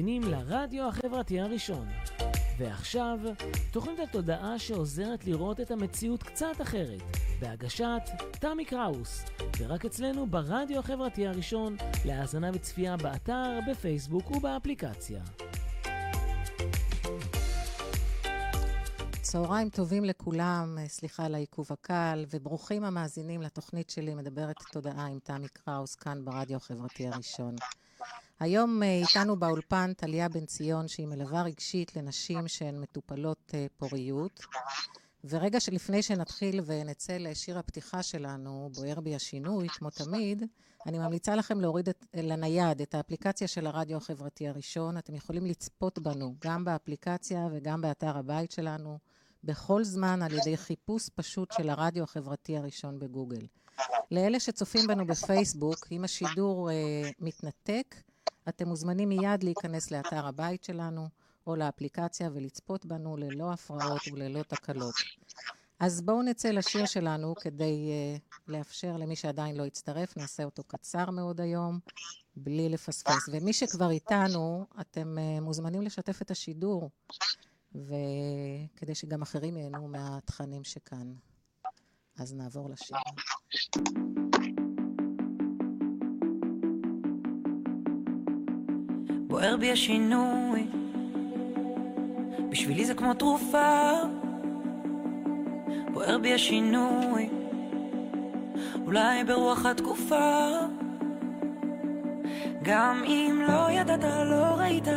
מאזינים לרדיו החברתי הראשון. ועכשיו, תוכנית התודעה שעוזרת לראות את המציאות קצת אחרת, בהגשת תמי קראוס, ורק אצלנו ברדיו החברתי הראשון, להאזנה וצפייה באתר, בפייסבוק ובאפליקציה. צהריים טובים לכולם, סליחה על העיכוב הקל, וברוכים המאזינים לתוכנית שלי מדברת תודעה עם תמי קראוס כאן ברדיו החברתי הראשון. היום אה, איתנו באולפן טליה בן ציון, שהיא מלווה רגשית לנשים שהן מטופלות אה, פוריות. ורגע שלפני שנתחיל ונצא לשיר הפתיחה שלנו, בוער בי השינוי, כמו תמיד, אני ממליצה לכם להוריד את, לנייד את האפליקציה של הרדיו החברתי הראשון. אתם יכולים לצפות בנו גם באפליקציה וגם באתר הבית שלנו, בכל זמן על ידי חיפוש פשוט של הרדיו החברתי הראשון בגוגל. לאלה שצופים בנו בפייסבוק, אם השידור אה, מתנתק, אתם מוזמנים מיד להיכנס לאתר הבית שלנו או לאפליקציה ולצפות בנו ללא הפרעות וללא תקלות. אז בואו נצא לשיר שלנו כדי uh, לאפשר למי שעדיין לא הצטרף, נעשה אותו קצר מאוד היום, בלי לפספס. ומי שכבר איתנו, אתם uh, מוזמנים לשתף את השידור, וכדי שגם אחרים ייהנו מהתכנים שכאן. אז נעבור לשיר. בוער בי השינוי, בשבילי זה כמו תרופה. בוער בי השינוי, אולי ברוח התקופה. גם אם לא ידעת, לא ראית,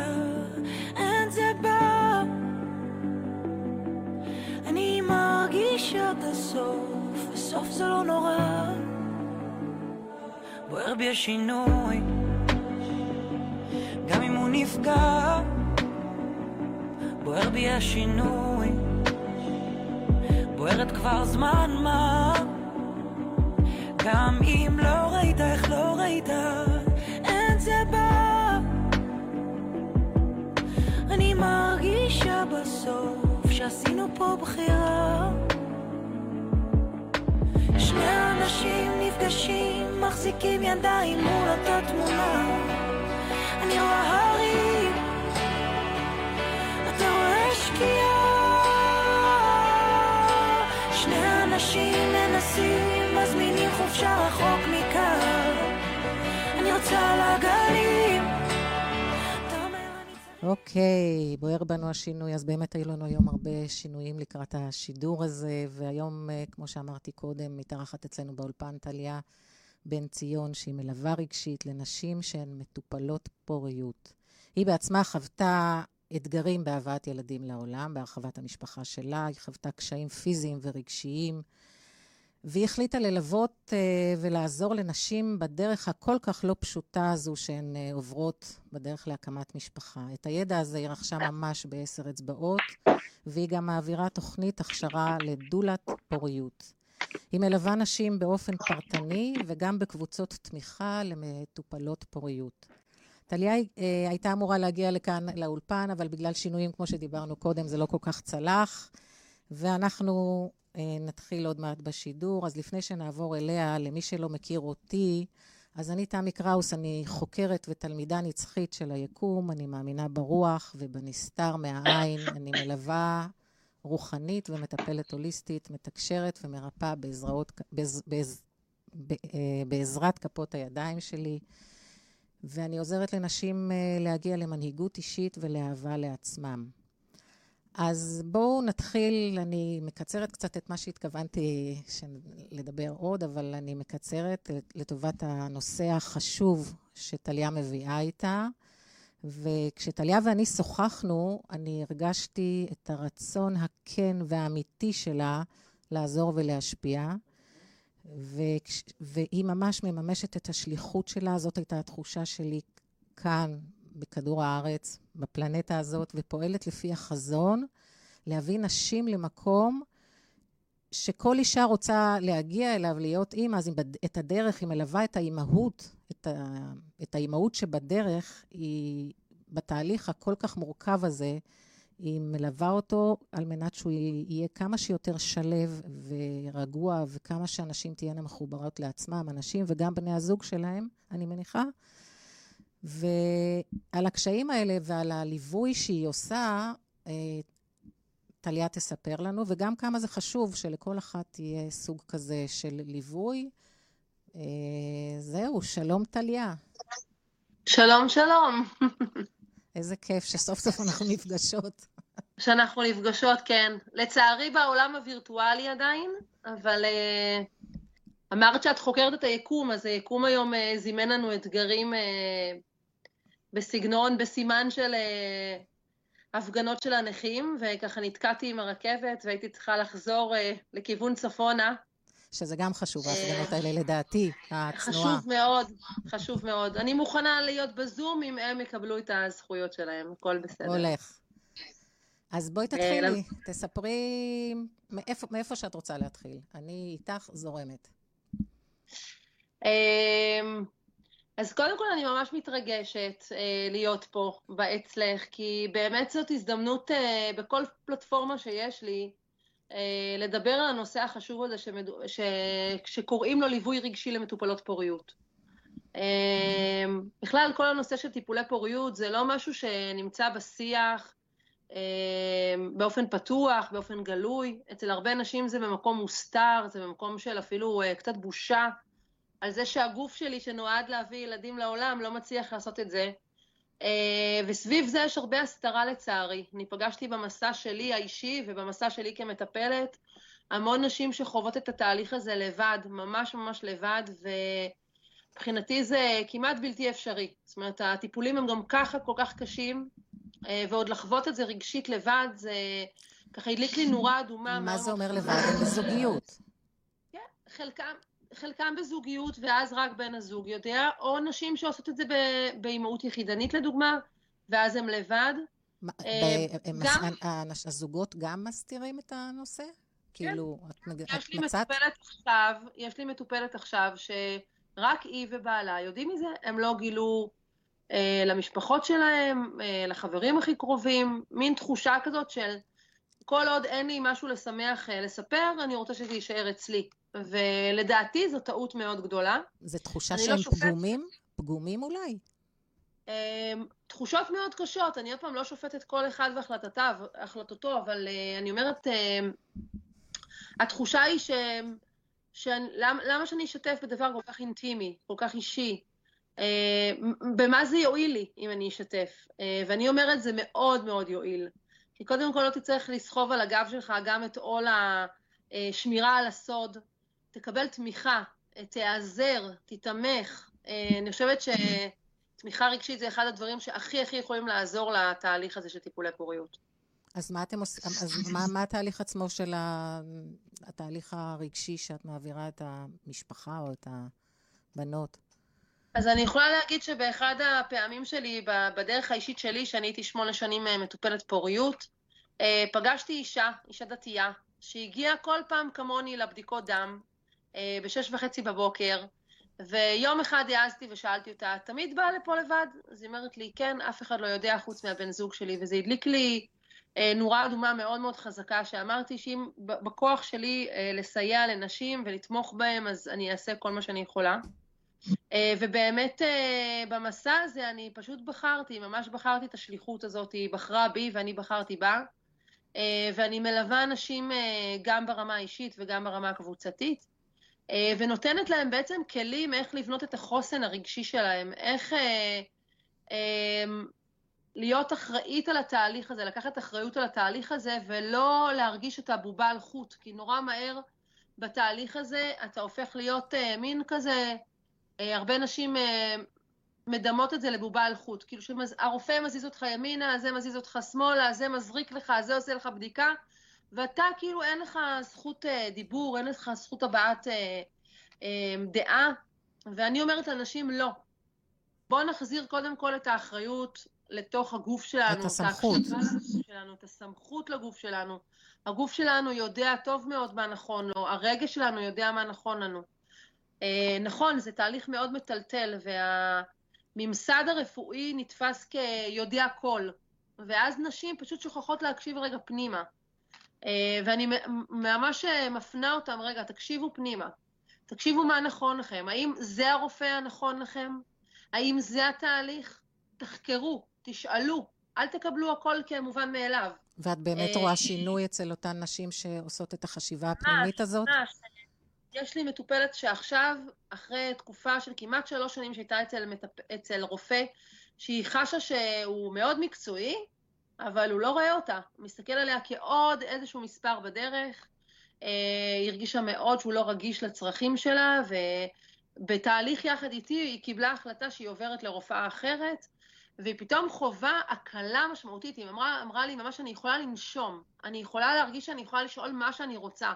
אין זה בא. אני מרגישה את הסוף, הסוף זה לא נורא. בוער בי השינוי. נפגע, בוער בי השינוי, בוערת כבר זמן מה, גם אם לא ראית, איך לא ראית, אין זה בא. אני מרגישה בסוף שעשינו פה בחירה. שני אנשים נפגשים, מחזיקים ידיים מול אותה תמונה. אוקיי, okay, בוער בנו השינוי, אז באמת היו לנו היום הרבה שינויים לקראת השידור הזה, והיום, אה, כמו שאמרתי קודם, מתארחת אצלנו באולפן טליה בן ציון, שהיא מלווה רגשית לנשים שהן מטופלות פוריות. היא בעצמה חוותה אתגרים בהבאת ילדים לעולם, בהרחבת המשפחה שלה, היא חוותה קשיים פיזיים ורגשיים, והיא החליטה ללוות uh, ולעזור לנשים בדרך הכל כך לא פשוטה הזו שהן uh, עוברות בדרך להקמת משפחה. את הידע הזה היא רכשה ממש בעשר אצבעות, והיא גם מעבירה תוכנית הכשרה לדולת פוריות. היא מלווה נשים באופן פרטני וגם בקבוצות תמיכה למטופלות פוריות. טליה אה, הייתה אמורה להגיע לכאן לאולפן, אבל בגלל שינויים, כמו שדיברנו קודם, זה לא כל כך צלח, ואנחנו אה, נתחיל עוד מעט בשידור. אז לפני שנעבור אליה, למי שלא מכיר אותי, אז אני תמי קראוס, אני חוקרת ותלמידה נצחית של היקום, אני מאמינה ברוח ובנסתר מהעין, אני מלווה רוחנית ומטפלת הוליסטית, מתקשרת ומרפאה בעזרות, בעז, בעז, בעזרת כפות הידיים שלי, ואני עוזרת לנשים להגיע למנהיגות אישית ולאהבה לעצמם. אז בואו נתחיל, אני מקצרת קצת את מה שהתכוונתי לדבר עוד, אבל אני מקצרת לטובת הנושא החשוב שטליה מביאה איתה. וכשטליה ואני שוחחנו, אני הרגשתי את הרצון הכן והאמיתי שלה לעזור ולהשפיע, וכש, והיא ממש מממשת את השליחות שלה, זאת הייתה התחושה שלי כאן, בכדור הארץ, בפלנטה הזאת, ופועלת לפי החזון להביא נשים למקום שכל אישה רוצה להגיע אליו, להיות אימא, אז את הדרך, היא מלווה את האימהות, את, ה, את האימהות שבדרך, היא, בתהליך הכל כך מורכב הזה, היא מלווה אותו על מנת שהוא יהיה כמה שיותר שלב ורגוע, וכמה שאנשים תהיינה מחוברות לעצמם, אנשים וגם בני הזוג שלהם, אני מניחה. ועל הקשיים האלה ועל הליווי שהיא עושה, אה, טליה תספר לנו, וגם כמה זה חשוב שלכל אחת יהיה סוג כזה של ליווי. אה, זהו, שלום טליה. שלום, שלום. איזה כיף שסוף סוף אנחנו נפגשות. שאנחנו נפגשות, כן. לצערי בעולם הווירטואלי עדיין, אבל uh, אמרת שאת חוקרת את היקום, אז היקום היום uh, זימן לנו אתגרים uh, בסגנון, בסימן של uh, הפגנות של הנכים, וככה נתקעתי עם הרכבת והייתי צריכה לחזור uh, לכיוון צפונה. שזה גם חשוב, ההפגנות האלה לדעתי, הצנועה. חשוב מאוד, חשוב מאוד. אני מוכנה להיות בזום אם הם יקבלו את הזכויות שלהם, הכל בסדר. הולך. אז בואי תתחילי, תספרי מאיפה, מאיפה שאת רוצה להתחיל. אני איתך זורמת. אמ, אז קודם כל אני ממש מתרגשת אה, להיות פה באצלך, כי באמת זאת הזדמנות אה, בכל פלטפורמה שיש לי אה, לדבר על הנושא החשוב הזה שמד... ש... שקוראים לו ליווי רגשי למטופלות פוריות. אמ, בכלל, כל הנושא של טיפולי פוריות זה לא משהו שנמצא בשיח אמ, באופן פתוח, באופן גלוי. אצל הרבה נשים זה במקום מוסתר, זה במקום של אפילו אה, קצת בושה על זה שהגוף שלי שנועד להביא ילדים לעולם לא מצליח לעשות את זה. אה, וסביב זה יש הרבה הסתרה לצערי. אני פגשתי במסע שלי האישי ובמסע שלי כמטפלת המון נשים שחוות את התהליך הזה לבד, ממש ממש לבד, ומבחינתי זה כמעט בלתי אפשרי. זאת אומרת, הטיפולים הם גם ככה כל כך קשים, אה, ועוד לחוות את זה רגשית לבד, זה ככה הדליק לי נורה אדומה. מה זה אומר לבד? בזוגיות. כן, חלקם, חלקם בזוגיות ואז רק בן הזוג יודע, או נשים שעושות את זה באימהות יחידנית לדוגמה, ואז הם לבד. הזוגות גם מסתירים את הנושא? כן. כאילו, את מצאת? יש לי מטופלת עכשיו, יש לי מטופלת עכשיו שרק היא ובעלה יודעים מזה, הם לא גילו אה, למשפחות שלהם, אה, לחברים הכי קרובים, מין תחושה כזאת של כל עוד אין לי משהו לשמח אה, לספר, אני רוצה שזה יישאר אצלי. ולדעתי זו טעות מאוד גדולה. זו תחושה שהם לא שופט... פגומים? פגומים אולי? תחושות מאוד קשות, אני עוד פעם לא שופטת כל אחד והחלטותו, אבל אני אומרת, התחושה היא ש... למה שאני אשתף בדבר כל כך אינטימי, כל כך אישי? אה, במה זה יועיל לי אם אני אשתף? אה, ואני אומרת, זה מאוד מאוד יועיל. כי קודם כל לא תצטרך לסחוב על הגב שלך גם את עול השמירה על הסוד, תקבל תמיכה, תיעזר, תתמך. אה, אני חושבת שתמיכה רגשית זה אחד הדברים שהכי הכי יכולים לעזור לתהליך הזה של טיפולי פוריות. אז מה אתם עושים, אז מה, מה התהליך עצמו של התהליך הרגשי שאת מעבירה את המשפחה או את הבנות? אז אני יכולה להגיד שבאחד הפעמים שלי, בדרך האישית שלי, שאני הייתי שמונה שנים אה, מטופלת פוריות, אה, פגשתי אישה, אישה דתייה, שהגיעה כל פעם כמוני לבדיקות דם, אה, בשש וחצי בבוקר, ויום אחד העזתי ושאלתי אותה, תמיד באה לפה לבד? אז היא אומרת לי, כן, אף אחד לא יודע חוץ מהבן זוג שלי, וזה הדליק לי נורה אדומה מאוד מאוד חזקה, שאמרתי שאם בכוח שלי לסייע לנשים ולתמוך בהם, אז אני אעשה כל מה שאני יכולה. אה, ובאמת אה, במסע הזה אני פשוט בחרתי, ממש בחרתי את השליחות הזאת, היא בחרה בי ואני בחרתי בה, אה, ואני מלווה אנשים גם ברמה האישית וגם ברמה הקבוצתית, ונותנת להם בעצם כלים איך לבנות את החוסן הרגשי שלהם, איך להיות אחראית על התהליך הזה, לקחת אחריות על התהליך הזה, ולא להרגיש את הבובה על חוט, כי נורא מהר בתהליך הזה אתה הופך להיות מין כזה אה, הרבה נשים אה, מדמות את זה לבובה על חוט. כאילו שהרופא מזיז אותך ימינה, זה מזיז אותך שמאלה, זה מזריק לך, זה עושה לך בדיקה, ואתה כאילו אין לך זכות אה, דיבור, אין לך זכות הבעת דעה, ואני אומרת לאנשים לא. בואו נחזיר קודם כל את האחריות לתוך הגוף שלנו. את הסמכות. שלנו, את הסמכות לגוף שלנו. הגוף שלנו יודע טוב מאוד מה נכון לו, הרגש שלנו יודע מה נכון לנו. אה, נכון, זה תהליך מאוד מטלטל, הממסד הרפואי נתפס כיודע כל, ואז נשים פשוט שוכחות להקשיב רגע פנימה. אה, ואני ממש מפנה אותם, רגע, תקשיבו פנימה. תקשיבו מה נכון לכם. האם זה הרופא הנכון לכם? האם זה התהליך? תחקרו, תשאלו, אל תקבלו הכל כמובן מאליו. ואת באמת רואה שינוי אצל אותן נשים שעושות את החשיבה הפנימית הזאת? ממש, יש לי מטופלת שעכשיו, אחרי תקופה של כמעט שלוש שנים שהייתה אצל, מטפ... אצל רופא, שהיא חשה שהוא מאוד מקצועי, אבל הוא לא רואה אותה. הוא מסתכל עליה כעוד איזשהו מספר בדרך. אה, היא הרגישה מאוד שהוא לא רגיש לצרכים שלה, ובתהליך יחד איתי היא קיבלה החלטה שהיא עוברת לרופאה אחרת, והיא פתאום חווה הקלה משמעותית. היא אמרה, אמרה לי ממש, אני יכולה לנשום, אני יכולה להרגיש שאני יכולה לשאול מה שאני רוצה.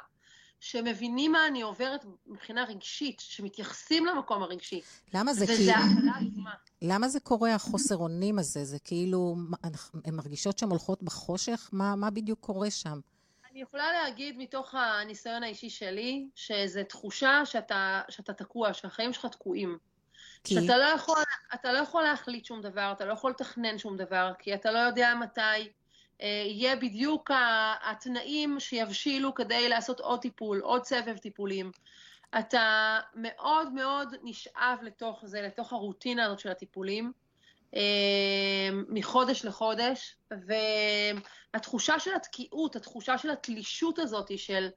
שמבינים מה אני עוברת מבחינה רגשית, שמתייחסים למקום הרגשי. למה זה כאילו... למה זה קורה, החוסר אונים הזה? זה כאילו, הן מרגישות שהן הולכות בחושך? מה, מה בדיוק קורה שם? אני יכולה להגיד מתוך הניסיון האישי שלי, שזו תחושה שאתה, שאתה תקוע, שהחיים שלך תקועים. כי... שאתה לא יכול, אתה לא יכול להחליט שום דבר, אתה לא יכול לתכנן שום דבר, כי אתה לא יודע מתי יהיה בדיוק התנאים שיבשילו כדי לעשות עוד טיפול, עוד סבב טיפולים. אתה מאוד מאוד נשאב לתוך זה, לתוך הרוטינה הזאת של הטיפולים, אה, מחודש לחודש, והתחושה של התקיעות, התחושה של התלישות הזאת של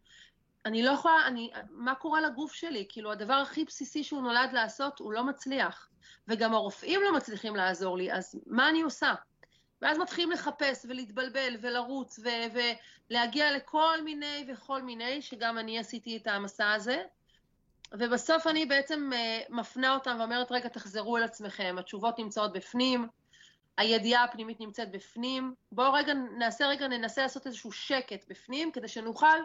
אני לא יכולה, אני, מה קורה לגוף שלי? כאילו, הדבר הכי בסיסי שהוא נולד לעשות, הוא לא מצליח. וגם הרופאים לא מצליחים לעזור לי, אז מה אני עושה? ואז מתחילים לחפש ולהתבלבל ולרוץ ו- ולהגיע לכל מיני וכל מיני, שגם אני עשיתי את המסע הזה. ובסוף אני בעצם uh, מפנה אותם ואומרת, רגע, תחזרו אל עצמכם, התשובות נמצאות בפנים, הידיעה הפנימית נמצאת בפנים, בואו רגע נעשה רגע, ננסה לעשות איזשהו שקט בפנים, כדי שנוכל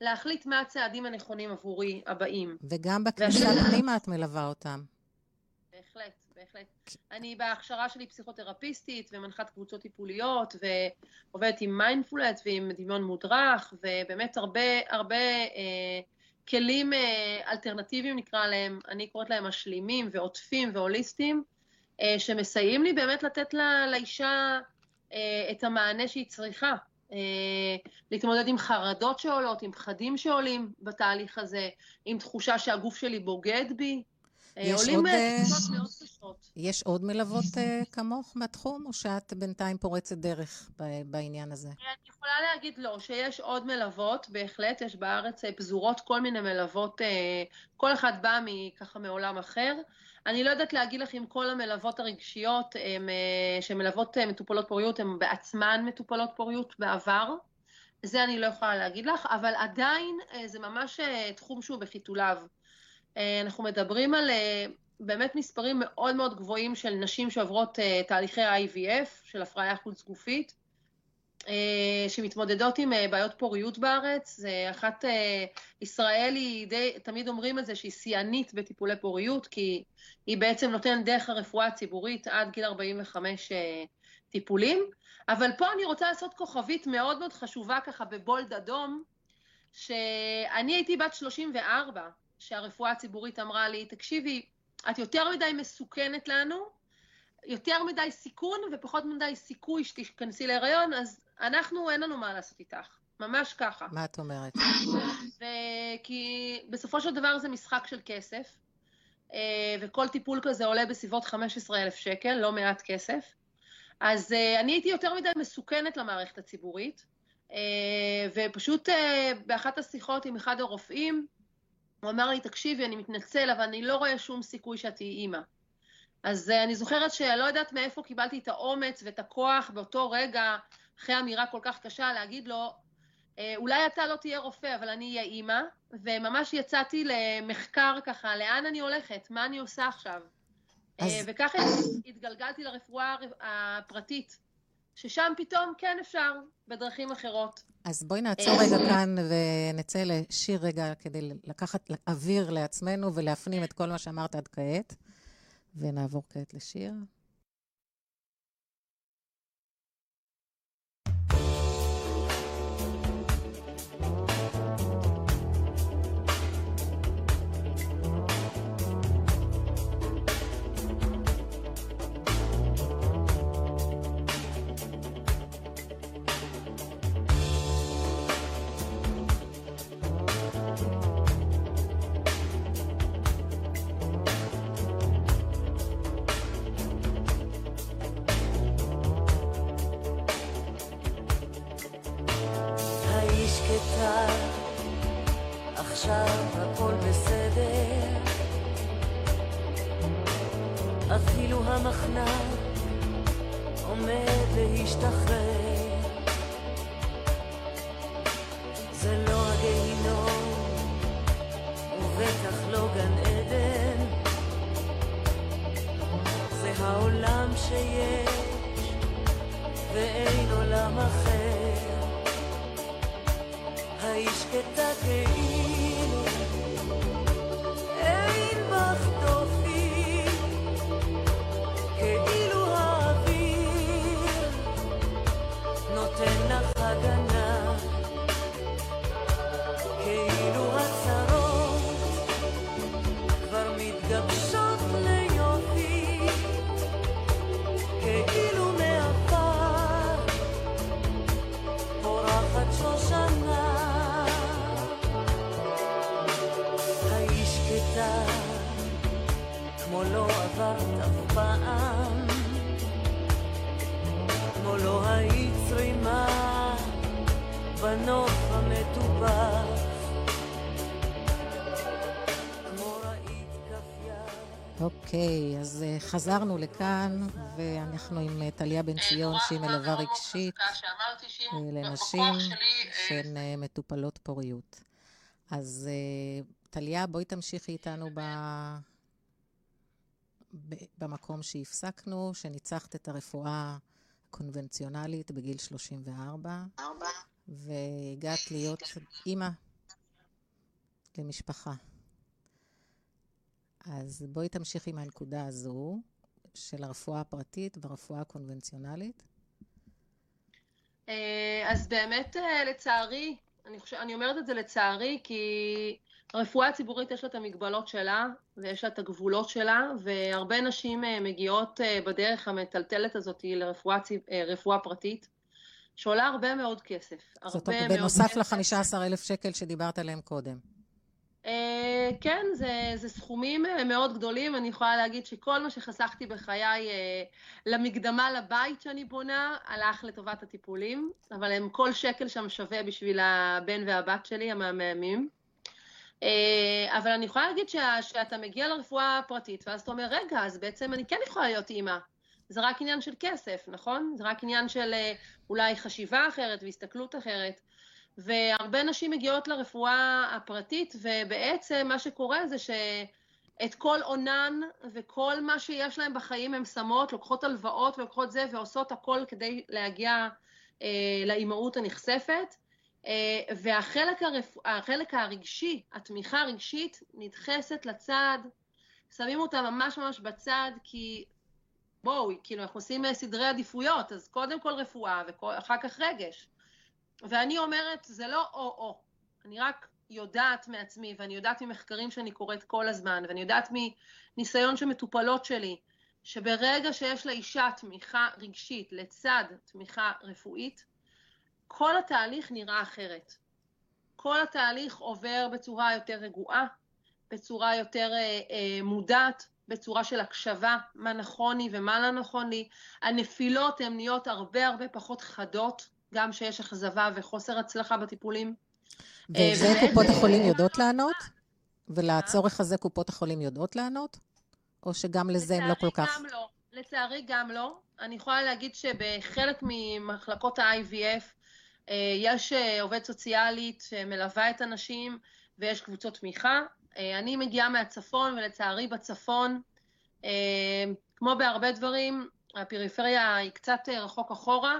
להחליט מה הצעדים הנכונים עבורי הבאים. וגם בכניסה פנימה את מלווה אותם. בהחלט. בהחלט. אני בהכשרה שלי פסיכותרפיסטית ומנחת קבוצות טיפוליות ועובדת עם מיינדפולט ועם דמיון מודרך ובאמת הרבה הרבה אה, כלים אה, אלטרנטיביים נקרא להם, אני קוראת להם משלימים ועוטפים והוליסטיים, אה, שמסייעים לי באמת לתת לה, לאישה אה, את המענה שהיא צריכה. אה, להתמודד עם חרדות שעולות, עם פחדים שעולים בתהליך הזה, עם תחושה שהגוף שלי בוגד בי, אה, יש עוד, אה, יש עוד מלוות אה, כמוך מהתחום, או שאת בינתיים פורצת דרך בעניין הזה? אני יכולה להגיד לא, שיש עוד מלוות, בהחלט, יש בארץ פזורות כל מיני מלוות, כל אחד בא ככה מעולם אחר. אני לא יודעת להגיד לך אם כל המלוות הרגשיות הם, שמלוות מטופלות פוריות, הן בעצמן מטופלות פוריות בעבר. זה אני לא יכולה להגיד לך, אבל עדיין זה ממש תחום שהוא בחיתוליו. אה, אנחנו מדברים על אה, באמת מספרים מאוד מאוד גבוהים של נשים שעוברות אה, תהליכי IVF, של הפריה חוץ גופית, שמתמודדות עם בעיות פוריות בארץ. זה אחת, ישראל היא די, תמיד אומרים את זה שהיא שיאנית בטיפולי פוריות, כי היא בעצם נותנת דרך הרפואה הציבורית עד גיל 45 טיפולים. אבל פה אני רוצה לעשות כוכבית מאוד מאוד חשובה ככה בבולד אדום, שאני הייתי בת 34 שהרפואה הציבורית אמרה לי, תקשיבי, את יותר מדי מסוכנת לנו, יותר מדי סיכון ופחות מדי סיכוי שתיכנסי להיריון, אז אנחנו, אין לנו מה לעשות איתך. ממש ככה. מה את אומרת? כי בסופו של דבר זה משחק של כסף, אה, וכל טיפול כזה עולה בסביבות 15,000 שקל, לא מעט כסף. אז אה, אני הייתי יותר מדי מסוכנת למערכת הציבורית, אה, ופשוט באחת השיחות עם אחד הרופאים, הוא אמר לי, תקשיבי, אני מתנצל, אבל אני לא רואה שום סיכוי שאת תהיי אימא. אז uh, אני זוכרת שאני לא יודעת מאיפה קיבלתי את האומץ ואת הכוח באותו רגע, אחרי אמירה כל כך קשה, להגיד לו, אה, אולי אתה לא תהיה רופא, אבל אני אהיה אימא, וממש יצאתי למחקר ככה, לאן אני הולכת, מה אני עושה עכשיו. אה, אז... וככה התגלגלתי לרפואה הפרטית, ששם פתאום כן אפשר, בדרכים אחרות. אז בואי נעצור רגע כאן ונצא לשיר רגע כדי לקחת אוויר לעצמנו ולהפנים את כל מה שאמרת עד כעת. ונעבור כעת לשיר. האיש שקטה כאילו, אין בנוף המטופח, כף יד. אוקיי, אז אה, חזרנו לכאן, ואנחנו עם אה, טליה בן ציון, שהיא מלווה רגשית אה, לנשים שהן אה, מטופלות פוריות. אז אה, טליה, בואי תמשיכי איתנו ב... ב- במקום שהפסקנו, שניצחת את הרפואה הקונבנציונלית בגיל 34, והגעת להיות אימא למשפחה. אז בואי תמשיכי מהנקודה הזו של הרפואה הפרטית והרפואה הקונבנציונלית. אה, אז באמת, אה, לצערי, אני, חושב, אני אומרת את זה לצערי, כי הרפואה הציבורית יש לה את המגבלות שלה, ויש לה את הגבולות שלה, והרבה נשים אה, מגיעות בדרך המטלטלת הזאת לרפואה אה, פרטית, שעולה הרבה מאוד כסף. זאת אומרת, בנוסף כסף. ל-15,000 שקל שדיברת עליהם קודם. אה, כן, זה, זה סכומים אה, מאוד גדולים. אני יכולה להגיד שכל מה שחסכתי בחיי אה, למקדמה לבית שאני בונה, הלך לטובת הטיפולים, אבל הם כל שקל שם שווה בשביל הבן והבת שלי, המהממים. אבל אני יכולה להגיד שה, שאתה מגיע לרפואה הפרטית, ואז אתה אומר, רגע, אז בעצם אני כן יכולה להיות אימא. זה רק עניין של כסף, נכון? זה רק עניין של אה, אולי חשיבה אחרת והסתכלות אחרת. והרבה נשים מגיעות לרפואה הפרטית, ובעצם מה שקורה זה שאת כל עונן וכל מה שיש להן בחיים הן שמות, לוקחות הלוואות ולוקחות זה, ועושות הכל כדי להגיע אה, לאימהות הנכספת. אה, והחלק הרפ... הרגשי, התמיכה הרגשית, נדחסת לצד, שמים אותה ממש ממש בצד, כי בואו, כאילו, אנחנו עושים אה, סדרי עדיפויות, אז קודם כל רפואה ואחר כך רגש. ואני אומרת, זה לא או-או. אני רק יודעת מעצמי, ואני יודעת ממחקרים שאני קוראת כל הזמן, ואני יודעת מניסיון של מטופלות שלי, שברגע שיש לאישה תמיכה רגשית לצד תמיכה רפואית, כל התהליך נראה אחרת. כל התהליך עובר בצורה יותר רגועה, בצורה יותר אה, אה, מודעת, בצורה של הקשבה, מה נכון לי ומה לא נכון לי. הנפילות הן נהיות הרבה הרבה פחות חדות, גם שיש אכזבה וחוסר הצלחה בטיפולים. אה, וזה קופות החולים יודעות לענות? ולצורך הזה קופות החולים יודעות לענות? או שגם לזה הם לא כל לצערי כך? גם לא. לצערי גם לא. אני יכולה להגיד שבחלק ממחלקות ה-IVF אה, יש אה, עובד סוציאלית שמלווה את הנשים ויש קבוצות תמיכה. אה, אני מגיעה מהצפון ולצערי בצפון, אה, כמו בהרבה דברים, הפריפריה היא קצת אה, רחוק אחורה.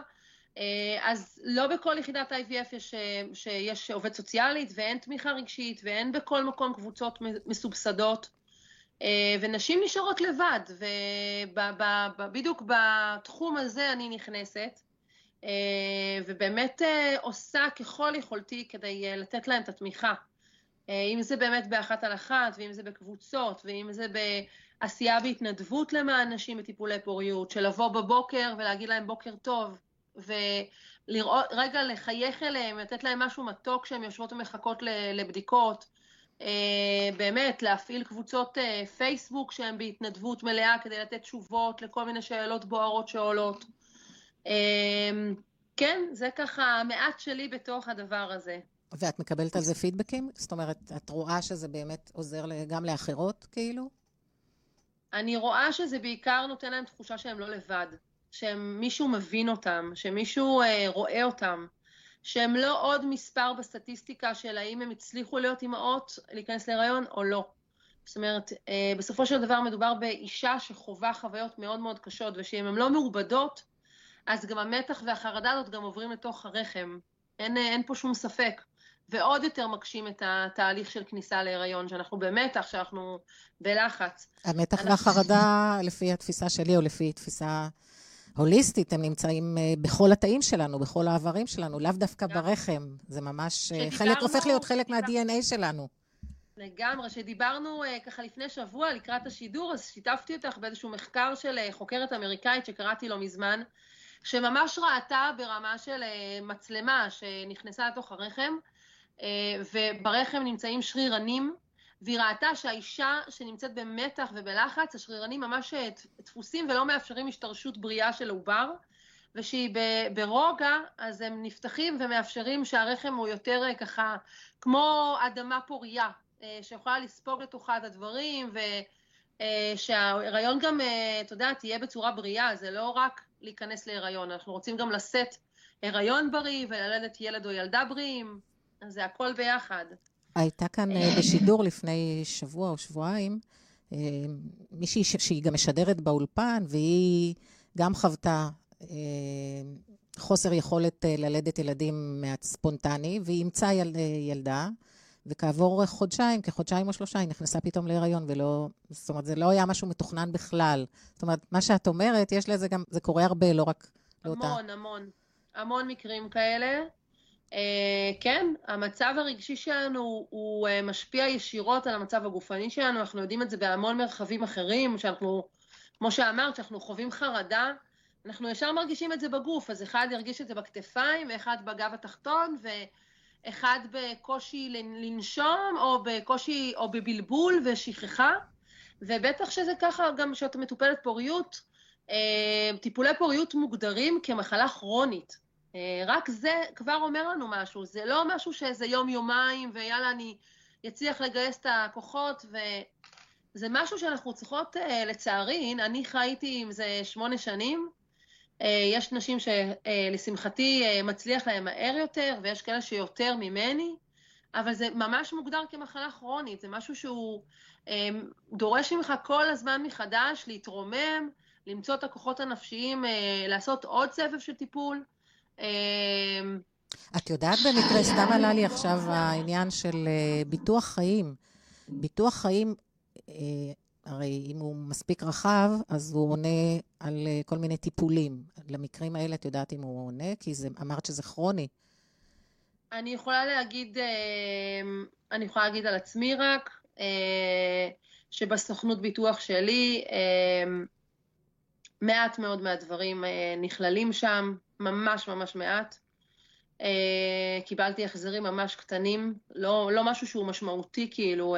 אז לא בכל יחידת IVF יש, שיש עובד סוציאלית ואין תמיכה רגשית ואין בכל מקום קבוצות מסובסדות. ונשים נשארות לבד, ובדיוק בתחום הזה אני נכנסת, ובאמת עושה ככל יכולתי כדי לתת להם את התמיכה. אה, אם זה באמת באחת על אחת, ואם זה בקבוצות, ואם זה בעשייה בהתנדבות למען נשים בטיפולי פוריות, של לבוא בבוקר ולהגיד להם בוקר טוב, ולראות, רגע לחייך אליהם, לתת להם משהו מתוק כשהן יושבות ומחכות לבדיקות. אה, באמת, להפעיל קבוצות אה, פייסבוק שהן בהתנדבות מלאה כדי לתת תשובות לכל מיני שאלות בוערות שעולות. כן, זה ככה המעט שלי בתוך הדבר הזה. ואת מקבלת על זה פידבקים? זאת אומרת, את רואה שזה באמת עוזר גם לאחרות, כאילו? אני רואה שזה בעיקר נותן להם תחושה שהם לא לבד, שמישהו מבין אותם, שמישהו אה, רואה אותם, שהם לא עוד מספר בסטטיסטיקה של האם הם הצליחו להיות אימהות, להיכנס להיריון או לא. זאת אומרת, אה, בסופו של דבר מדובר באישה שחווה חוויות מאוד מאוד קשות, ושאם הן לא מעובדות, אז גם המתח והחרדה הזאת גם עוברים לתוך הרחם. אין, אה, אין פה שום ספק. ועוד יותר מקשים את התהליך של כניסה להיריון, שאנחנו במתח, שאנחנו בלחץ. המתח אנחנו... והחרדה, לפי התפיסה שלי, או לפי תפיסה הוליסטית, הם נמצאים אה, בכל התאים שלנו, בכל האיברים שלנו, לאו דווקא. ברחם. זה ממש אה, חלק, הופך להיות חלק מה-DNA שלנו. לגמרי, שדיברנו uh, ככה לפני שבוע לקראת השידור, אז שיתפתי אותך באיזשהו מחקר של חוקרת אמריקאית שקראתי לא מזמן, שממש ראתה ברמה של מצלמה שנכנסה לתוך הרחם, וברחם נמצאים שרירנים, והיא ראתה שהאישה שנמצאת במתח ובלחץ, השרירנים ממש דפוסים ולא מאפשרים השתרשות בריאה של העובר, ושהיא ברוגע, אז הם נפתחים ומאפשרים שהרחם הוא יותר ככה כמו אדמה פורייה, אה, שיכולה לספוג לתוכה את הדברים, ושההיריון גם, אה, אתה יודע, תהיה בצורה בריאה, זה לא רק להיכנס להיריון, אנחנו רוצים גם לשאת הריון בריא וללדת ילד או ילדה בריאים, אז זה הכל ביחד. הייתה כאן אה, בשידור לפני שבוע או שבועיים, מישהי שהיא גם משדרת באולפן, והיא גם חוותה חוסר יכולת ללדת ילדים ספונטני, והיא אימצה יל, ילדה. וכעבור חודשיים, כחודשיים או שלושה, היא נכנסה פתאום להיריון, ולא... זאת אומרת, זה לא היה משהו מתוכנן בכלל. זאת אומרת, מה שאת אומרת, יש לזה גם... זה קורה הרבה, לא רק לאותה... המון, המון. המון מקרים כאלה. Uh, כן, המצב הרגשי שלנו הוא uh, משפיע ישירות על המצב הגופני שלנו, אנחנו יודעים את זה בהמון מרחבים אחרים, שאנחנו, כמו שאמרת, שאנחנו חווים חרדה, אנחנו ישר מרגישים את זה בגוף, אז אחד ירגיש את זה בכתפיים, ואחד בגב התחתון, ו... אחד בקושי לנשום, או בקושי, או בבלבול ושכחה, ובטח שזה ככה גם כשאתה מטופלת פוריות, אה, טיפולי פוריות מוגדרים כמחלה כרונית. אה, רק זה כבר אומר לנו משהו, זה לא משהו שאיזה יום-יומיים, ויאללה, אני אצליח לגייס את הכוחות, וזה משהו שאנחנו צריכות, אה, לצערי, אני חייתי עם זה שמונה שנים, אה, יש נשים שלשמחתי מצליח להן מהר יותר, ויש כאלה שיותר ממני, אבל זה ממש מוגדר כמחלה כרונית, זה משהו שהוא דורש ממך כל הזמן מחדש להתרומם, למצוא את הכוחות הנפשיים, לעשות עוד סבב של טיפול. את יודעת במקרה, סתם עלה לי עכשיו העניין של ביטוח חיים. ביטוח חיים הרי אם הוא מספיק רחב, אז הוא עונה על אה, כל מיני טיפולים. למקרים האלה את יודעת אם הוא עונה? כי זה, אמרת שזה כרוני. אני יכולה להגיד, אה, אני יכולה להגיד על עצמי רק, אה, שבסוכנות ביטוח שלי, מעט מאוד מהדברים נכללים שם, ממש ממש מעט. קיבלתי החזרים ממש קטנים, לא, לא משהו שהוא משמעותי, כאילו,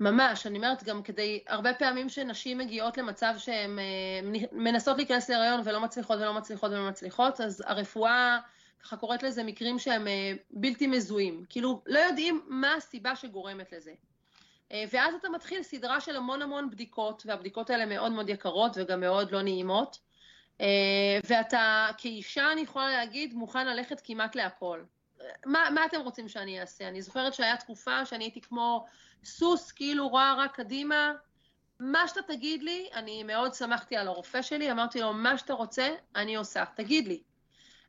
ממש, אני אומרת גם כדי, הרבה פעמים שנשים מגיעות למצב שהן אה, מנסות להיכנס להיריון ולא מצליחות ולא מצליחות ולא מצליחות, אז הרפואה ככה קוראת לזה מקרים שהם אה, בלתי מזוהים. כאילו, לא יודעים מה הסיבה שגורמת לזה. אה, ואז אתה מתחיל סדרה של המון המון בדיקות, והבדיקות האלה מאוד מאוד יקרות וגם מאוד לא נעימות. ואתה כאישה, אני יכולה להגיד, מוכן ללכת כמעט להכל. מה, מה אתם רוצים שאני אעשה? אני זוכרת שהיה תקופה שאני הייתי כמו סוס, כאילו רואה רק קדימה. מה שאתה תגיד לי, אני מאוד שמחתי על הרופא שלי, אמרתי לו, מה שאתה רוצה, אני עושה, תגיד לי.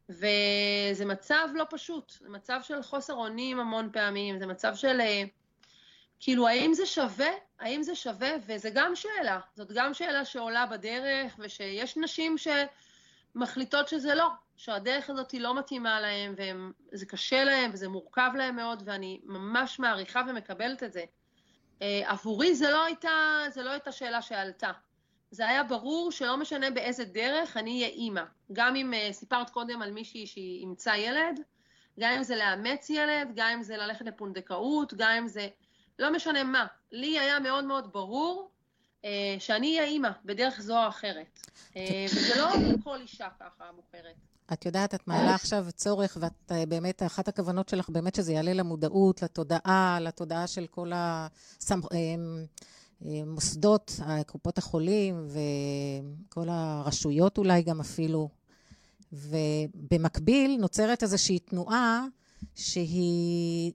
וזה מצב לא פשוט, זה מצב של חוסר אונים המון פעמים, זה מצב של אה, כאילו, האם זה שווה? האם זה שווה? וזה גם שאלה, זאת גם שאלה שעולה בדרך, ושיש נשים שמחליטות שזה לא, שהדרך הזאת היא לא מתאימה להם, וזה קשה להם, וזה מורכב להם מאוד, ואני ממש מעריכה ומקבלת את זה. אה, עבורי זה לא הייתה, זה לא הייתה שאלה שעלתה. זה היה ברור שלא משנה באיזה דרך אני אהיה אימא. גם אם uh, סיפרת קודם על מישהי שהיא אימצה ילד, גם אם זה לאמץ ילד, גם אם זה ללכת לפונדקאות, גם אם זה... לא משנה מה. לי היה מאוד מאוד ברור אה, שאני אהיה אימא בדרך זו או אחרת. אה, וזה לא כל אישה ככה בוחרת. את יודעת, את מעלה עכשיו צורך, ואת אה, באמת, אחת הכוונות שלך באמת שזה יעלה למודעות, לתודעה, לתודעה של כל המוסדות, קופות החולים וכל הרשויות אולי גם אפילו. ובמקביל נוצרת איזושהי תנועה שהיא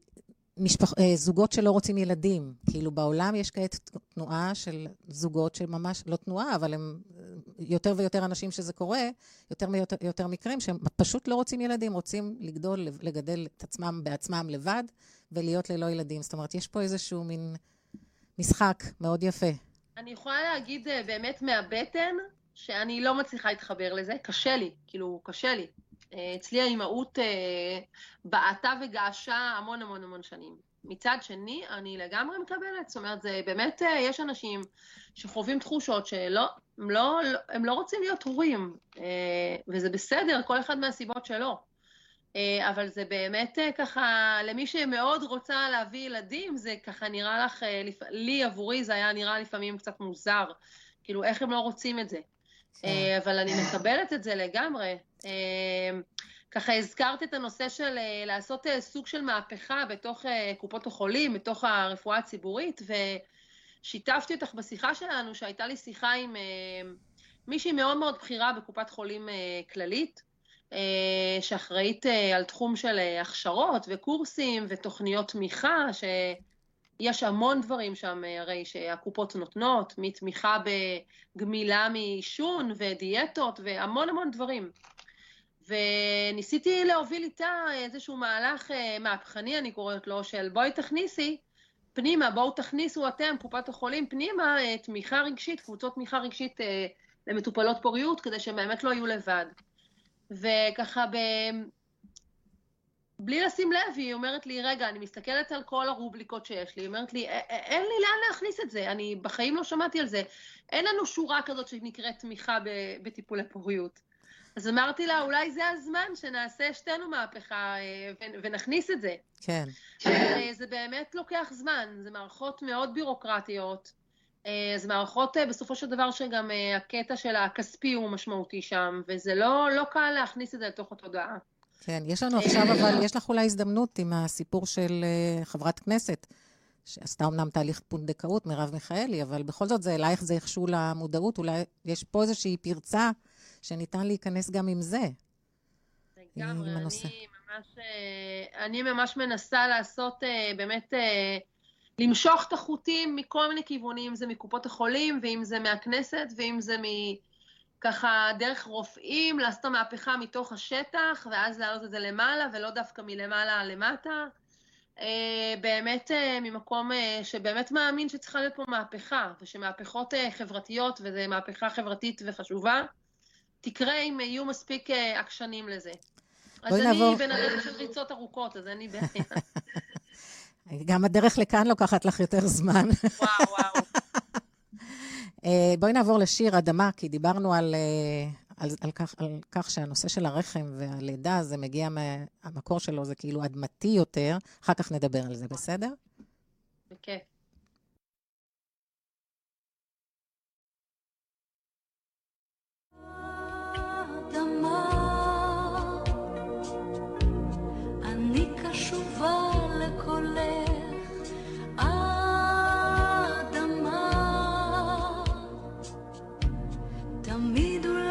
משפח... אה, זוגות שלא רוצים ילדים. כאילו בעולם יש כעת תנועה של זוגות שממש, לא תנועה, אבל הם יותר ויותר אנשים שזה קורה, יותר ויותר מקרים שהם פשוט לא רוצים ילדים, רוצים לגדול, לגדל את עצמם בעצמם לבד ולהיות ללא ילדים. זאת אומרת, יש פה איזשהו מין משחק מאוד יפה. אני יכולה להגיד אה, באמת מהבטן, שאני לא מצליחה להתחבר לזה, קשה לי, כאילו, קשה לי. אה, אצלי האימהות אה, בעטה וגעשה המון המון המון שנים. מצד שני, אני לגמרי מקבלת, זאת אומרת, זה באמת, אה, יש אנשים שחווים תחושות שלא, הם לא, הם לא רוצים להיות הורים, וזה בסדר, כל אחד מהסיבות שלו. אבל זה באמת ככה, למי שמאוד רוצה להביא ילדים, זה ככה נראה לך, לי עבורי זה היה נראה לפעמים קצת מוזר, כאילו איך הם לא רוצים את זה. כן. אה, אבל אני מקבלת את זה לגמרי. אה, ככה הזכרת את הנושא של אה, לעשות סוג של מהפכה בתוך קופות החולים, בתוך הרפואה הציבורית, ושיתפתי אותך בשיחה שלנו, שהייתה לי שיחה עם מישהי מאוד מאוד בכירה בקופת חולים כללית, שאחראית על תחום של הכשרות וקורסים ותוכניות תמיכה, ש... יש המון דברים שם הרי שהקופות נותנות, מתמיכה בגמילה מעישון ודיאטות והמון המון דברים. וניסיתי להוביל איתה איזשהו מהלך אה, מהפכני, אני קוראת לו, של בואי תכניסי פנימה, בואו תכניסו אתם, קופת החולים, פנימה אה, תמיכה רגשית, קבוצות תמיכה רגשית אה, למטופלות פוריות, כדי שהם באמת לא יהיו לבד. וככה בלי לשים לב, היא אומרת לי, רגע, אני מסתכלת על כל הרובליקות שיש לי, היא אומרת לי, אין לי לאן להכניס את זה, אני בחיים לא שמעתי על זה. אין לנו שורה כזאת שנקראת תמיכה בטיפולי פוריות. אז אמרתי לה, אולי זה הזמן שנעשה שתינו מהפכה אה, ונכניס את זה. כן. אה, זה באמת לוקח זמן, זה מערכות מאוד בירוקרטיות. אה, זה מערכות, בסופו של דבר, שגם הקטע של הכספי הוא משמעותי שם, וזה לא, לא קל להכניס את זה לתוך התודעה. כן, יש לנו עכשיו, אבל יש לך אולי הזדמנות עם הסיפור של חברת כנסת, שעשתה אמנם תהליך פונדקאות, מרב מיכאלי, אבל בכל זאת זה אלייך זה איכשהו למודעות, אולי יש פה איזושהי פרצה שניתן להיכנס גם עם זה. לגמרי, אני ממש, אה, אני ממש מנסה לעשות uh, באמת, uh, למשוך את החוטים מכל מיני כיוונים, אם זה מקופות החולים, ואם זה מהכנסת, ואם זה מ... ככה דרך רופאים, לעשות את המהפכה מתוך השטח, ואז להעלות את זה למעלה, ולא דווקא מלמעלה למטה. אה, באמת אה, ממקום אה, שבאמת מאמין שצריכה להיות פה מהפכה, ושמהפכות חברתיות, וזו מהפכה חברתית וחשובה, תקרה אם יהיו מספיק עקשנים לזה. אז אני נעבור... בן אדם של ריצות ארוכות, אז אין לי בעיה. גם הדרך לכאן לוקחת לך יותר זמן. וואו, וואו. אה, בואי נעבור לשיר אדמה, כי דיברנו על, אה, על, על, כך, על כך שהנושא של הרחם והלידה, זה מגיע מהמקור שלו, זה כאילו אדמתי יותר. אחר כך נדבר על זה, בסדר? בכיף. some middle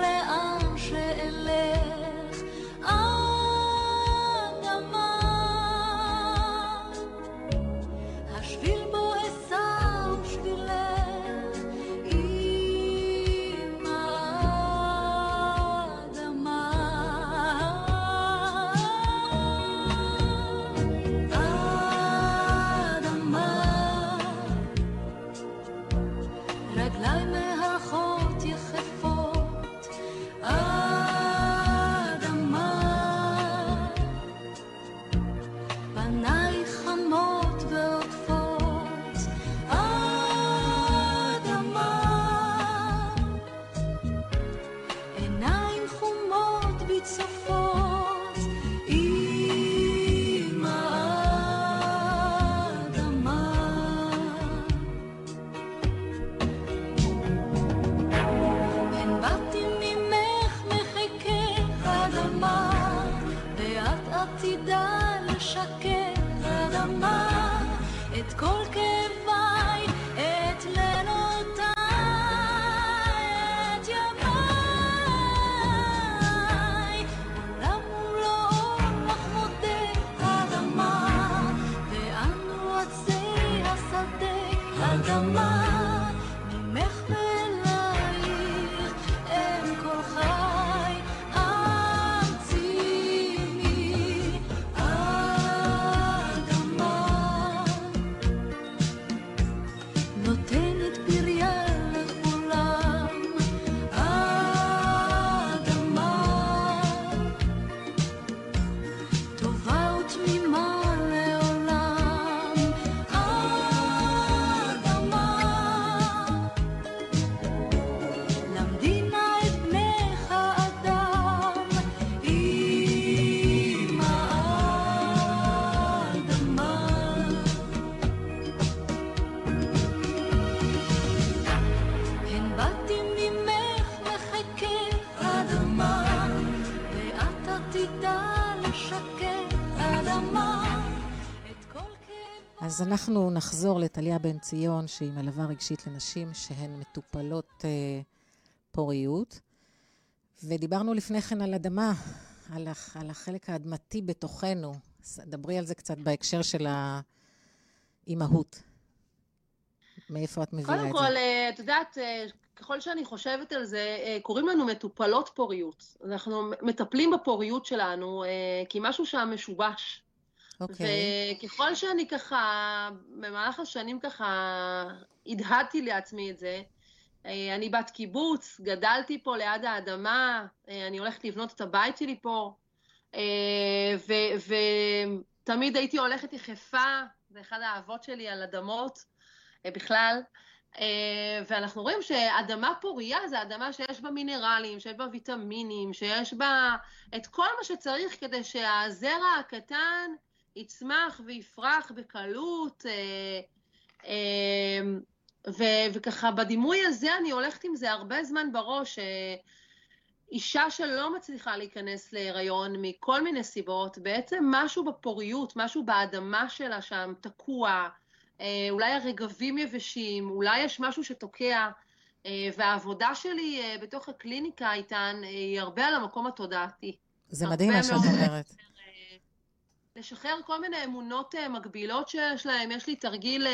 אז אנחנו נחזור לטליה בן ציון, שהיא מלווה רגשית לנשים שהן מטופלות אה, פוריות. ודיברנו לפני כן על אדמה, על, הח, על החלק האדמתי בתוכנו. דברי על זה קצת בהקשר של האימהות. מאיפה את מביאה את זה? קודם כל, אה, את יודעת, אה, ככל שאני חושבת על זה, אה, קוראים לנו מטופלות פוריות. אנחנו מטפלים בפוריות שלנו, כי משהו שם משובש. אוקיי. Okay. וככל שאני ככה, במהלך השנים ככה, הדהדתי לעצמי את זה, אני בת קיבוץ, גדלתי פה ליד האדמה, אני הולכת לבנות את הבית שלי פה, ותמיד הייתי הולכת יחפה, זה אחד האהבות שלי על אדמות בכלל. ואנחנו רואים שאדמה פורייה זה אדמה שיש בה מינרלים, שיש בה ויטמינים, שיש בה את כל מה שצריך כדי שהזרע הקטן יצמח ויפרח בקלות. ו- וככה בדימוי הזה אני הולכת עם זה הרבה זמן בראש. אישה שלא מצליחה להיכנס להיריון מכל מיני סיבות, בעצם משהו בפוריות, משהו באדמה שלה שם תקוע, אה, אולי הרגבים יבשים, אולי יש משהו שתוקע, אה, והעבודה שלי אה, בתוך הקליניקה איתן היא הרבה על המקום התודעתי. זה מדהים מה שאת אומרת. לשחרר כל מיני אמונות מגבילות שיש להם. יש לי תרגיל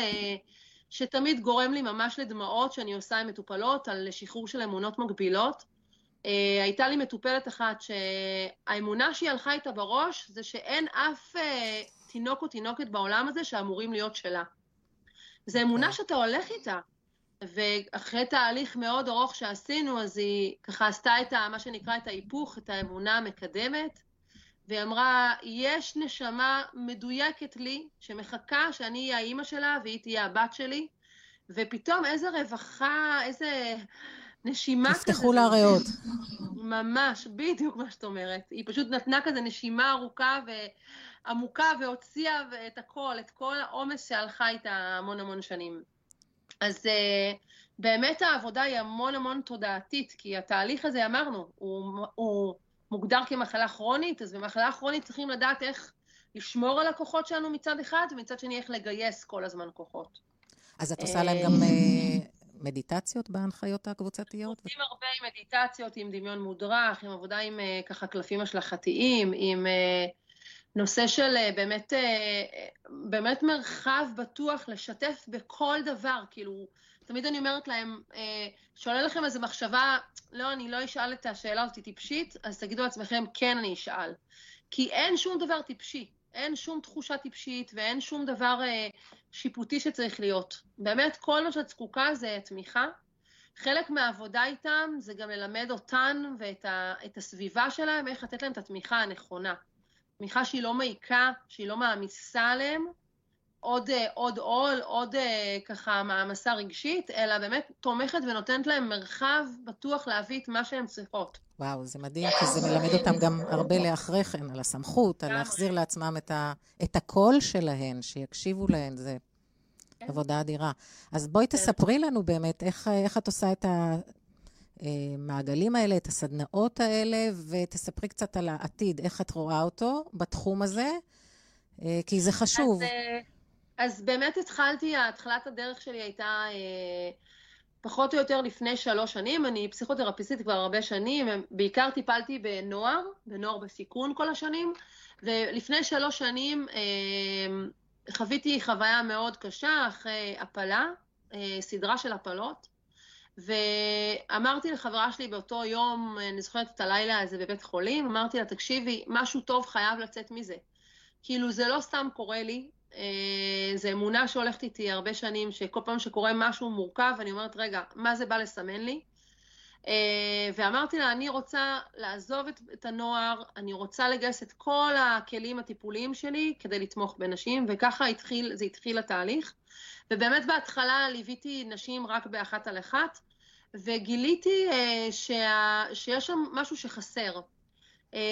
שתמיד גורם לי ממש לדמעות שאני עושה עם מטופלות על שחרור של אמונות מגבילות. הייתה לי מטופלת אחת שהאמונה שהיא הלכה איתה בראש זה שאין אף תינוק או תינוקת בעולם הזה שאמורים להיות שלה. זו אמונה כן. שאתה הולך איתה. ואחרי תהליך מאוד ארוך שעשינו, אז היא ככה עשתה את ה, מה שנקרא את ההיפוך, את האמונה המקדמת, והיא אמרה, יש נשמה מדויקת לי, שמחכה שאני אהיה האימא שלה והיא תהיה הבת שלי, ופתאום איזה רווחה, איזה נשימה כזה. נפתחו לה ריאות. ממש, בדיוק מה שאת אומרת. היא פשוט נתנה כזה נשימה ארוכה, ו... עמוקה והוציאה את הכל, את כל העומס שהלכה איתה המון המון שנים. אז uh, באמת העבודה היא המון המון תודעתית, כי התהליך הזה, אמרנו, הוא, הוא מוגדר כמחלה כרונית, אז במחלה כרונית צריכים לדעת איך לשמור על הכוחות שלנו מצד אחד, ומצד שני איך לגייס כל הזמן כוחות. אז את עושה להם גם uh, מדיטציות בהנחיות הקבוצתיות? עושים הרבה עם מדיטציות, עם דמיון מודרך, עם עבודה עם uh, ככה קלפים השלכתיים, עם... נושא של אה, באמת, אה, באמת מרחב בטוח לשתף בכל דבר, כאילו, תמיד אני אומרת להם, אה, שעולה לכם איזו מחשבה, לא, אני לא אשאל את השאלה הזאת טיפשית, אז תגידו לעצמכם, כן, אני אשאל. כי אין שום דבר טיפשי, אין שום תחושה טיפשית ואין שום דבר שיפוטי שצריך להיות. באמת, כל מה שאת זקוקה זה תמיכה. חלק מהעבודה איתם זה גם ללמד אותן ואת ה, הסביבה שלהם, איך לתת להם את התמיכה הנכונה. תמיכה שהיא לא מעיקה, שהיא לא מעמיסה עליהם עוד, אה, עוד עול, עוד אה, ככה מעמסה רגשית, אלא באמת תומכת ונותנת להם מרחב בטוח להביא את מה שהן צריכות. וואו, זה מדהים, כי זה מלמד אותם גם הרבה לאחרי כן, על הסמכות, על להחזיר לעצמם את, ה, את הקול שלהן, שיקשיבו להן, זה כן. עבודה אדירה. אז בואי כן. תספרי לנו באמת איך, איך את עושה את. המעגלים האלה, את הסדנאות האלה, ותספרי קצת על העתיד, איך את רואה אותו בתחום הזה, אה, כי זה חשוב. אז, אה, אז באמת התחלתי, התחלת הדרך שלי הייתה אה, פחות או יותר לפני שלוש שנים. אני פסיכותרפיסטית כבר הרבה שנים, בעיקר טיפלתי בנוער, בנוער בסיכון כל השנים, ולפני שלוש שנים חוויתי חוויה מאוד קשה אחרי הפלה, סדרה של הפלות. ואמרתי לחברה שלי באותו יום, אני זוכרת את הלילה הזה בבית חולים, אמרתי לה, תקשיבי, משהו טוב חייב לצאת מזה. כאילו, זה לא סתם קורה לי, אה, זו אמונה שהולכת איתי הרבה שנים, שכל פעם שקורה משהו מורכב, אני אומרת, רגע, מה זה בא לסמן לי? אה, ואמרתי לה, אני רוצה לעזוב את, את הנוער, אני רוצה לגייס את כל הכלים הטיפוליים שלי כדי לתמוך בנשים, וככה התחיל, זה התחיל התהליך. ובאמת בהתחלה ליוויתי נשים רק באחת על אחת, וגיליתי uh, שה, שיש שם משהו שחסר.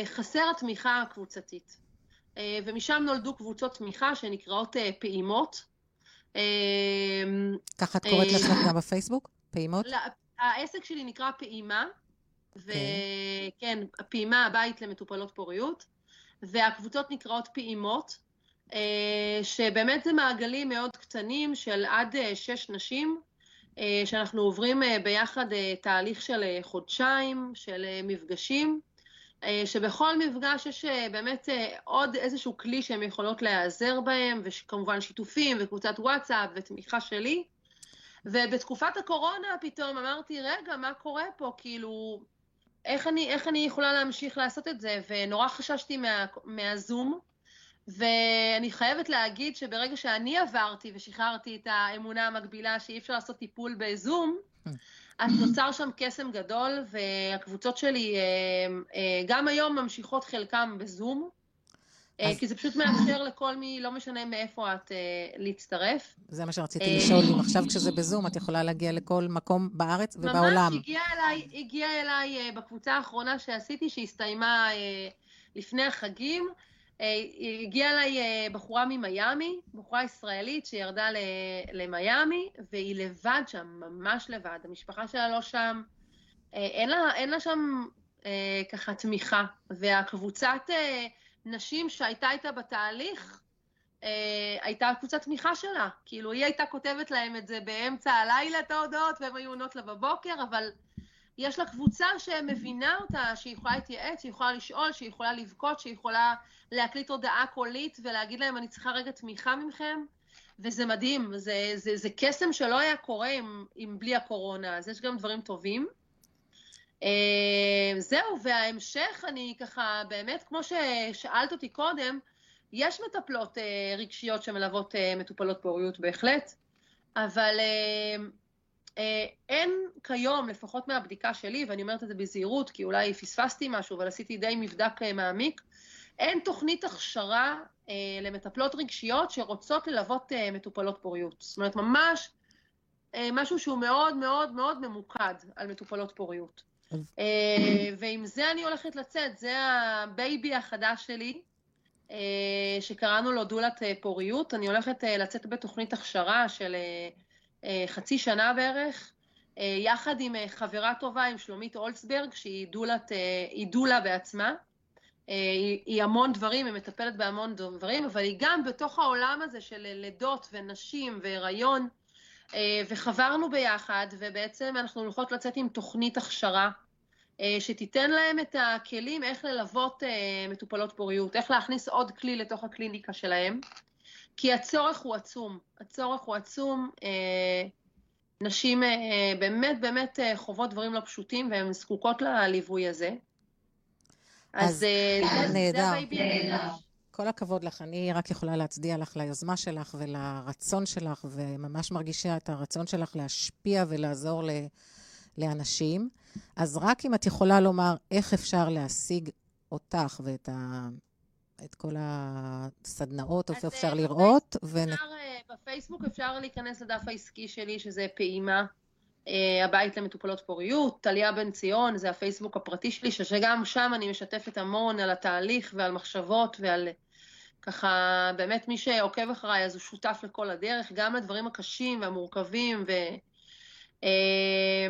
חסר התמיכה הקבוצתית. Uh, ומשם נולדו קבוצות תמיכה שנקראות uh, פעימות. ככה את קוראת לעצמך גם בפייסבוק? פעימות? לא, העסק שלי נקרא פעימה, וכן, כן, הפעימה הבית למטופלות פוריות, והקבוצות נקראות פעימות, שבאמת זה מעגלים מאוד קטנים של עד שש נשים, שאנחנו עוברים ביחד תהליך של חודשיים, של מפגשים, שבכל מפגש יש באמת עוד איזשהו כלי שהן יכולות להיעזר בהם, וכמובן שיתופים וקבוצת וואטסאפ ותמיכה שלי. ובתקופת הקורונה פתאום אמרתי, רגע, מה קורה פה? כאילו, איך אני, איך אני יכולה להמשיך לעשות את זה? ונורא חששתי מה, מהזום, ואני חייבת להגיד שברגע שאני עברתי ושחררתי את האמונה המקבילה שאי אפשר לעשות טיפול בזום, אז נוצר שם קסם גדול, והקבוצות שלי אה, אה, גם היום ממשיכות חלקם בזום. אה, אז... כי זה פשוט מאפשר לכל מי, לא משנה מאיפה את, להצטרף. זה מה שרציתי לשאול, אם עכשיו כשזה בזום, את יכולה להגיע לכל מקום בארץ ובעולם. ממש הגיעה אליי, הגיע אליי בקבוצה האחרונה שעשיתי, שהסתיימה לפני החגים. הגיעה אליי בחורה ממיאמי, בחורה ישראלית שירדה למיאמי, והיא לבד שם, ממש לבד. המשפחה שלה לא שם, אין לה, אין לה שם ככה תמיכה. והקבוצת נשים שהייתה איתה בתהליך, הייתה קבוצת תמיכה שלה. כאילו, היא הייתה כותבת להם את זה באמצע הלילה, את ההודעות, והם היו עונות לה בבוקר, אבל יש לה קבוצה שמבינה אותה, שהיא יכולה להתייעץ, שהיא יכולה לשאול, שהיא יכולה לבכות, שהיא יכולה להקליט הודעה קולית ולהגיד להם, אני צריכה רגע תמיכה מכם, וזה מדהים, זה, זה, זה קסם שלא היה קורה עם, עם בלי הקורונה, אז יש גם דברים טובים. Uh, זהו, וההמשך, אני ככה, באמת, כמו ששאלת אותי קודם, יש מטפלות uh, רגשיות שמלוות uh, מטופלות פוריות בהחלט, אבל אה, אין כיום, לפחות מהבדיקה שלי, ואני אומרת את זה בזהירות, כי אולי פספסתי משהו, אבל עשיתי די מבדק אה, מעמיק, אין תוכנית הכשרה אה, למטפלות רגשיות שרוצות ללוות אה, מטופלות פוריות. זאת אומרת, ממש אה, משהו שהוא מאוד מאוד מאוד ממוקד על מטופלות פוריות. אה, ועם זה אני הולכת לצאת, זה ה baby החדש שלי, אה, שקראנו לו דולת אה, פוריות. אני הולכת אה, לצאת בתוכנית הכשרה של... אה, אה, חצי שנה בערך, אה, יחד עם אה, חברה טובה, עם שלומית אולצברג, שהיא דולת, דולה בעצמה. היא, היא המון דברים, היא מטפלת בהמון דברים, אבל היא גם בתוך העולם הזה של לידות ונשים והיריון, וחברנו ביחד, ובעצם אנחנו הולכות לצאת עם תוכנית הכשרה, שתיתן להם את הכלים איך ללוות מטופלות פוריות, איך להכניס עוד כלי לתוך הקליניקה שלהם. כי הצורך הוא עצום. הצורך הוא עצום. אה, נשים אה, באמת באמת אה, חוות דברים לא פשוטים והן זקוקות לליווי הזה. אז, אז נהדר. כל הכבוד לך. אני רק יכולה להצדיע לך ליוזמה שלך ולרצון שלך, וממש מרגישה את הרצון שלך להשפיע ולעזור ל, לאנשים. אז רק אם את יכולה לומר איך אפשר להשיג אותך ואת ה... את כל הסדנאות, איפה אפשר לראות. ו... אפשר, אה, בפייסבוק אפשר להיכנס לדף העסקי שלי, שזה פעימה, אה, הבית למטופלות פוריות, טליה בן ציון, זה הפייסבוק הפרטי שלי, שגם שם אני משתפת המון על התהליך ועל מחשבות ועל ככה, באמת מי שעוקב אחריי אז הוא שותף לכל הדרך, גם לדברים הקשים והמורכבים, ו... אה,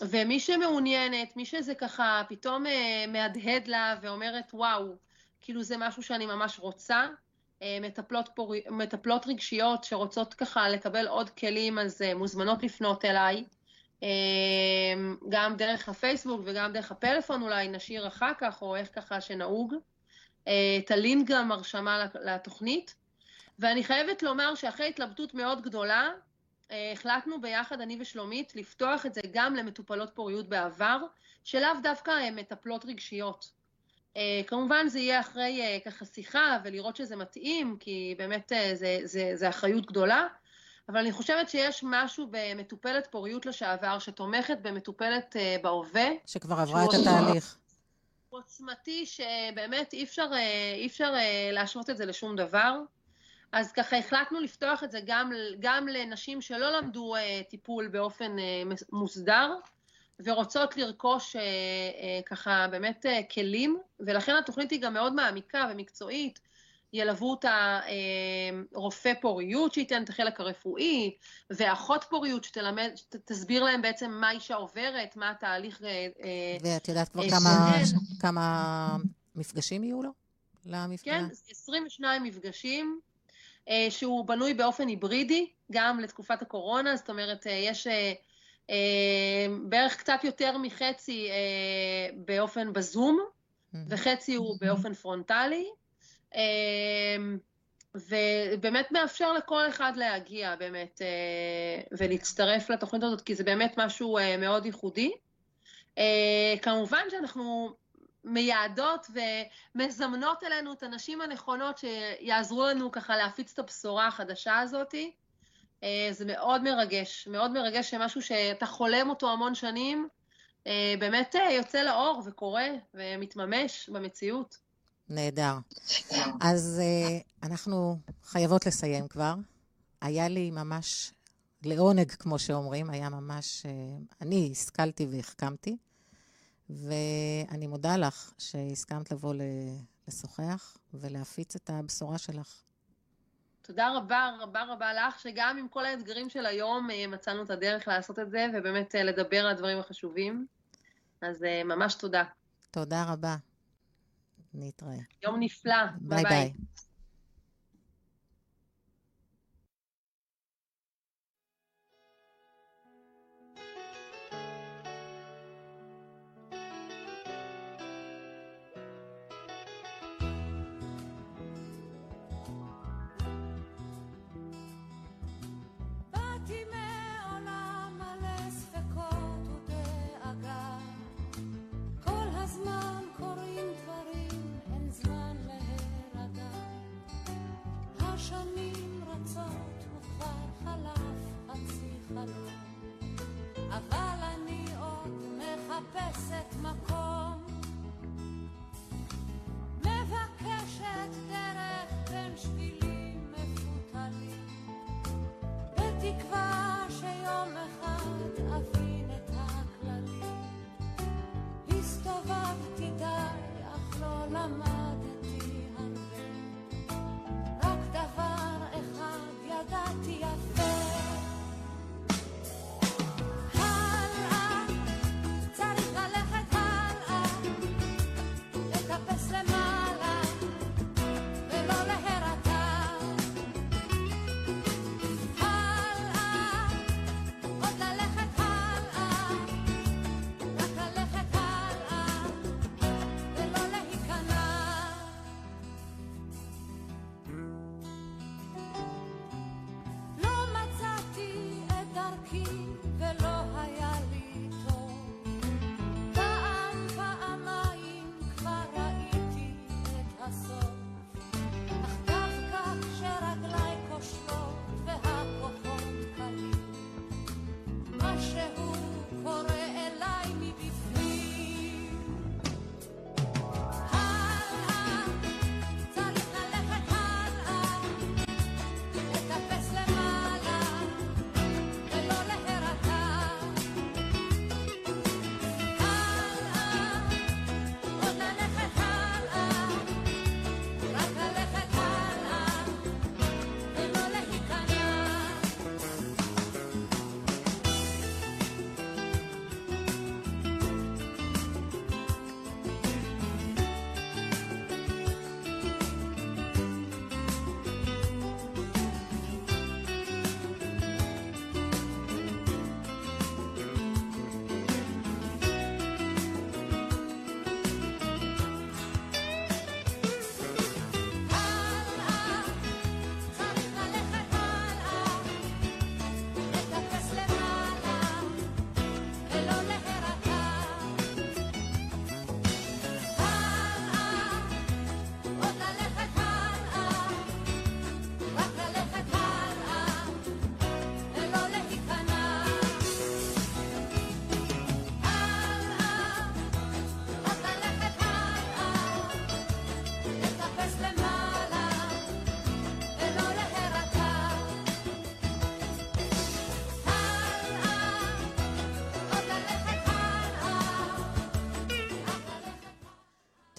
ומי שמעוניינת, מי שזה ככה פתאום מהדהד לה ואומרת, וואו, כאילו זה משהו שאני ממש רוצה. אה, מטפלות, פור... מטפלות רגשיות שרוצות ככה לקבל עוד כלים, אז אה, מוזמנות לפנות אליי. אה, גם דרך הפייסבוק וגם דרך הפלאפון אולי נשאיר אחר כך, או איך ככה שנהוג. את הלינק גם הרשמה לתוכנית. ואני חייבת לומר שאחרי התלבטות מאוד גדולה, החלטנו ביחד, אני ושלומית, לפתוח את זה גם למטופלות פוריות בעבר, שלאו דווקא מטפלות רגשיות. Uh, כמובן זה יהיה אחרי uh, ככה שיחה ולראות שזה מתאים, כי באמת uh, זה, זה, זה אחריות גדולה, אבל אני חושבת שיש משהו במטופלת פוריות לשעבר שתומכת במטופלת uh, בהווה. שכבר עברה את התהליך. עוצמתי שבאמת אי אפשר, אי אפשר להשוות את זה לשום דבר. אז ככה החלטנו לפתוח את זה גם, גם לנשים שלא למדו טיפול באופן מוסדר, ורוצות לרכוש אה, אה, ככה באמת אה, כלים, ולכן התוכנית היא גם מאוד מעמיקה ומקצועית. ילוו אותה רופא פוריות שייתן את החלק הרפואי, ואחות פוריות שתלמד, שתסביר להם בעצם מה אישה עוברת, מה התהליך... ואת יודעת כבר כמה, כמה מפגשים יהיו לו? למפגש? כן, 22 מפגשים. שהוא בנוי באופן היברידי, גם לתקופת הקורונה, זאת אומרת, יש בערך קצת יותר מחצי אה, באופן בזום, Mm-hmm. וחצי הוא באופן פרונטלי. אה, ובאמת מאפשר לכל אחד להגיע באמת אה, ולהצטרף לתוכנית הזאת, כי זה באמת משהו אה, מאוד ייחודי. כמובן שאנחנו מייעדות ומזמנות אלינו את הנשים הנכונות שיעזרו לנו ככה להפיץ את הבשורה החדשה הזאת. אה, זה מאוד מרגש, מאוד מרגש שמשהו שאתה חולם אותו המון שנים, אה, באמת אה, יוצא לאור וקורה ומתממש במציאות. נהדר. אז אנחנו חייבות לסיים כבר. היה לי ממש לעונג, כמו שאומרים, היה ממש... אני השכלתי והחכמתי, ואני מודה לך שהסכמת לבוא לשוחח ולהפיץ את הבשורה שלך. תודה רבה, רבה רבה לך, שגם עם כל האתגרים של היום מצאנו את הדרך לעשות את זה, ובאמת לדבר על הדברים החשובים. אז ממש תודה. תודה רבה. נתראה. יום נפלא. ביי ביי. ביי. חלום, אבל אני עוד מחפשת מקום.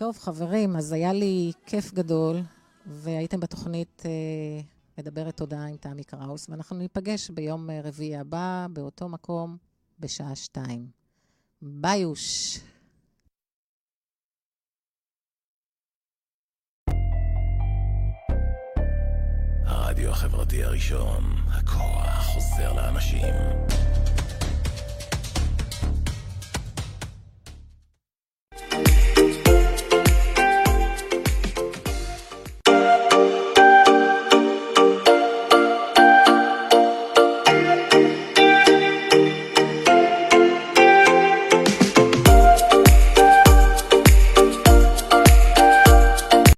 טוב, חברים, אז היה לי כיף גדול, והייתם בתוכנית אה, מדברת תודעה עם תמי קראוס, ואנחנו ניפגש ביום אה, רביעי הבא, באותו מקום, בשעה שתיים. ביוש. הרדיו החברתי הראשון, הכוח עוזר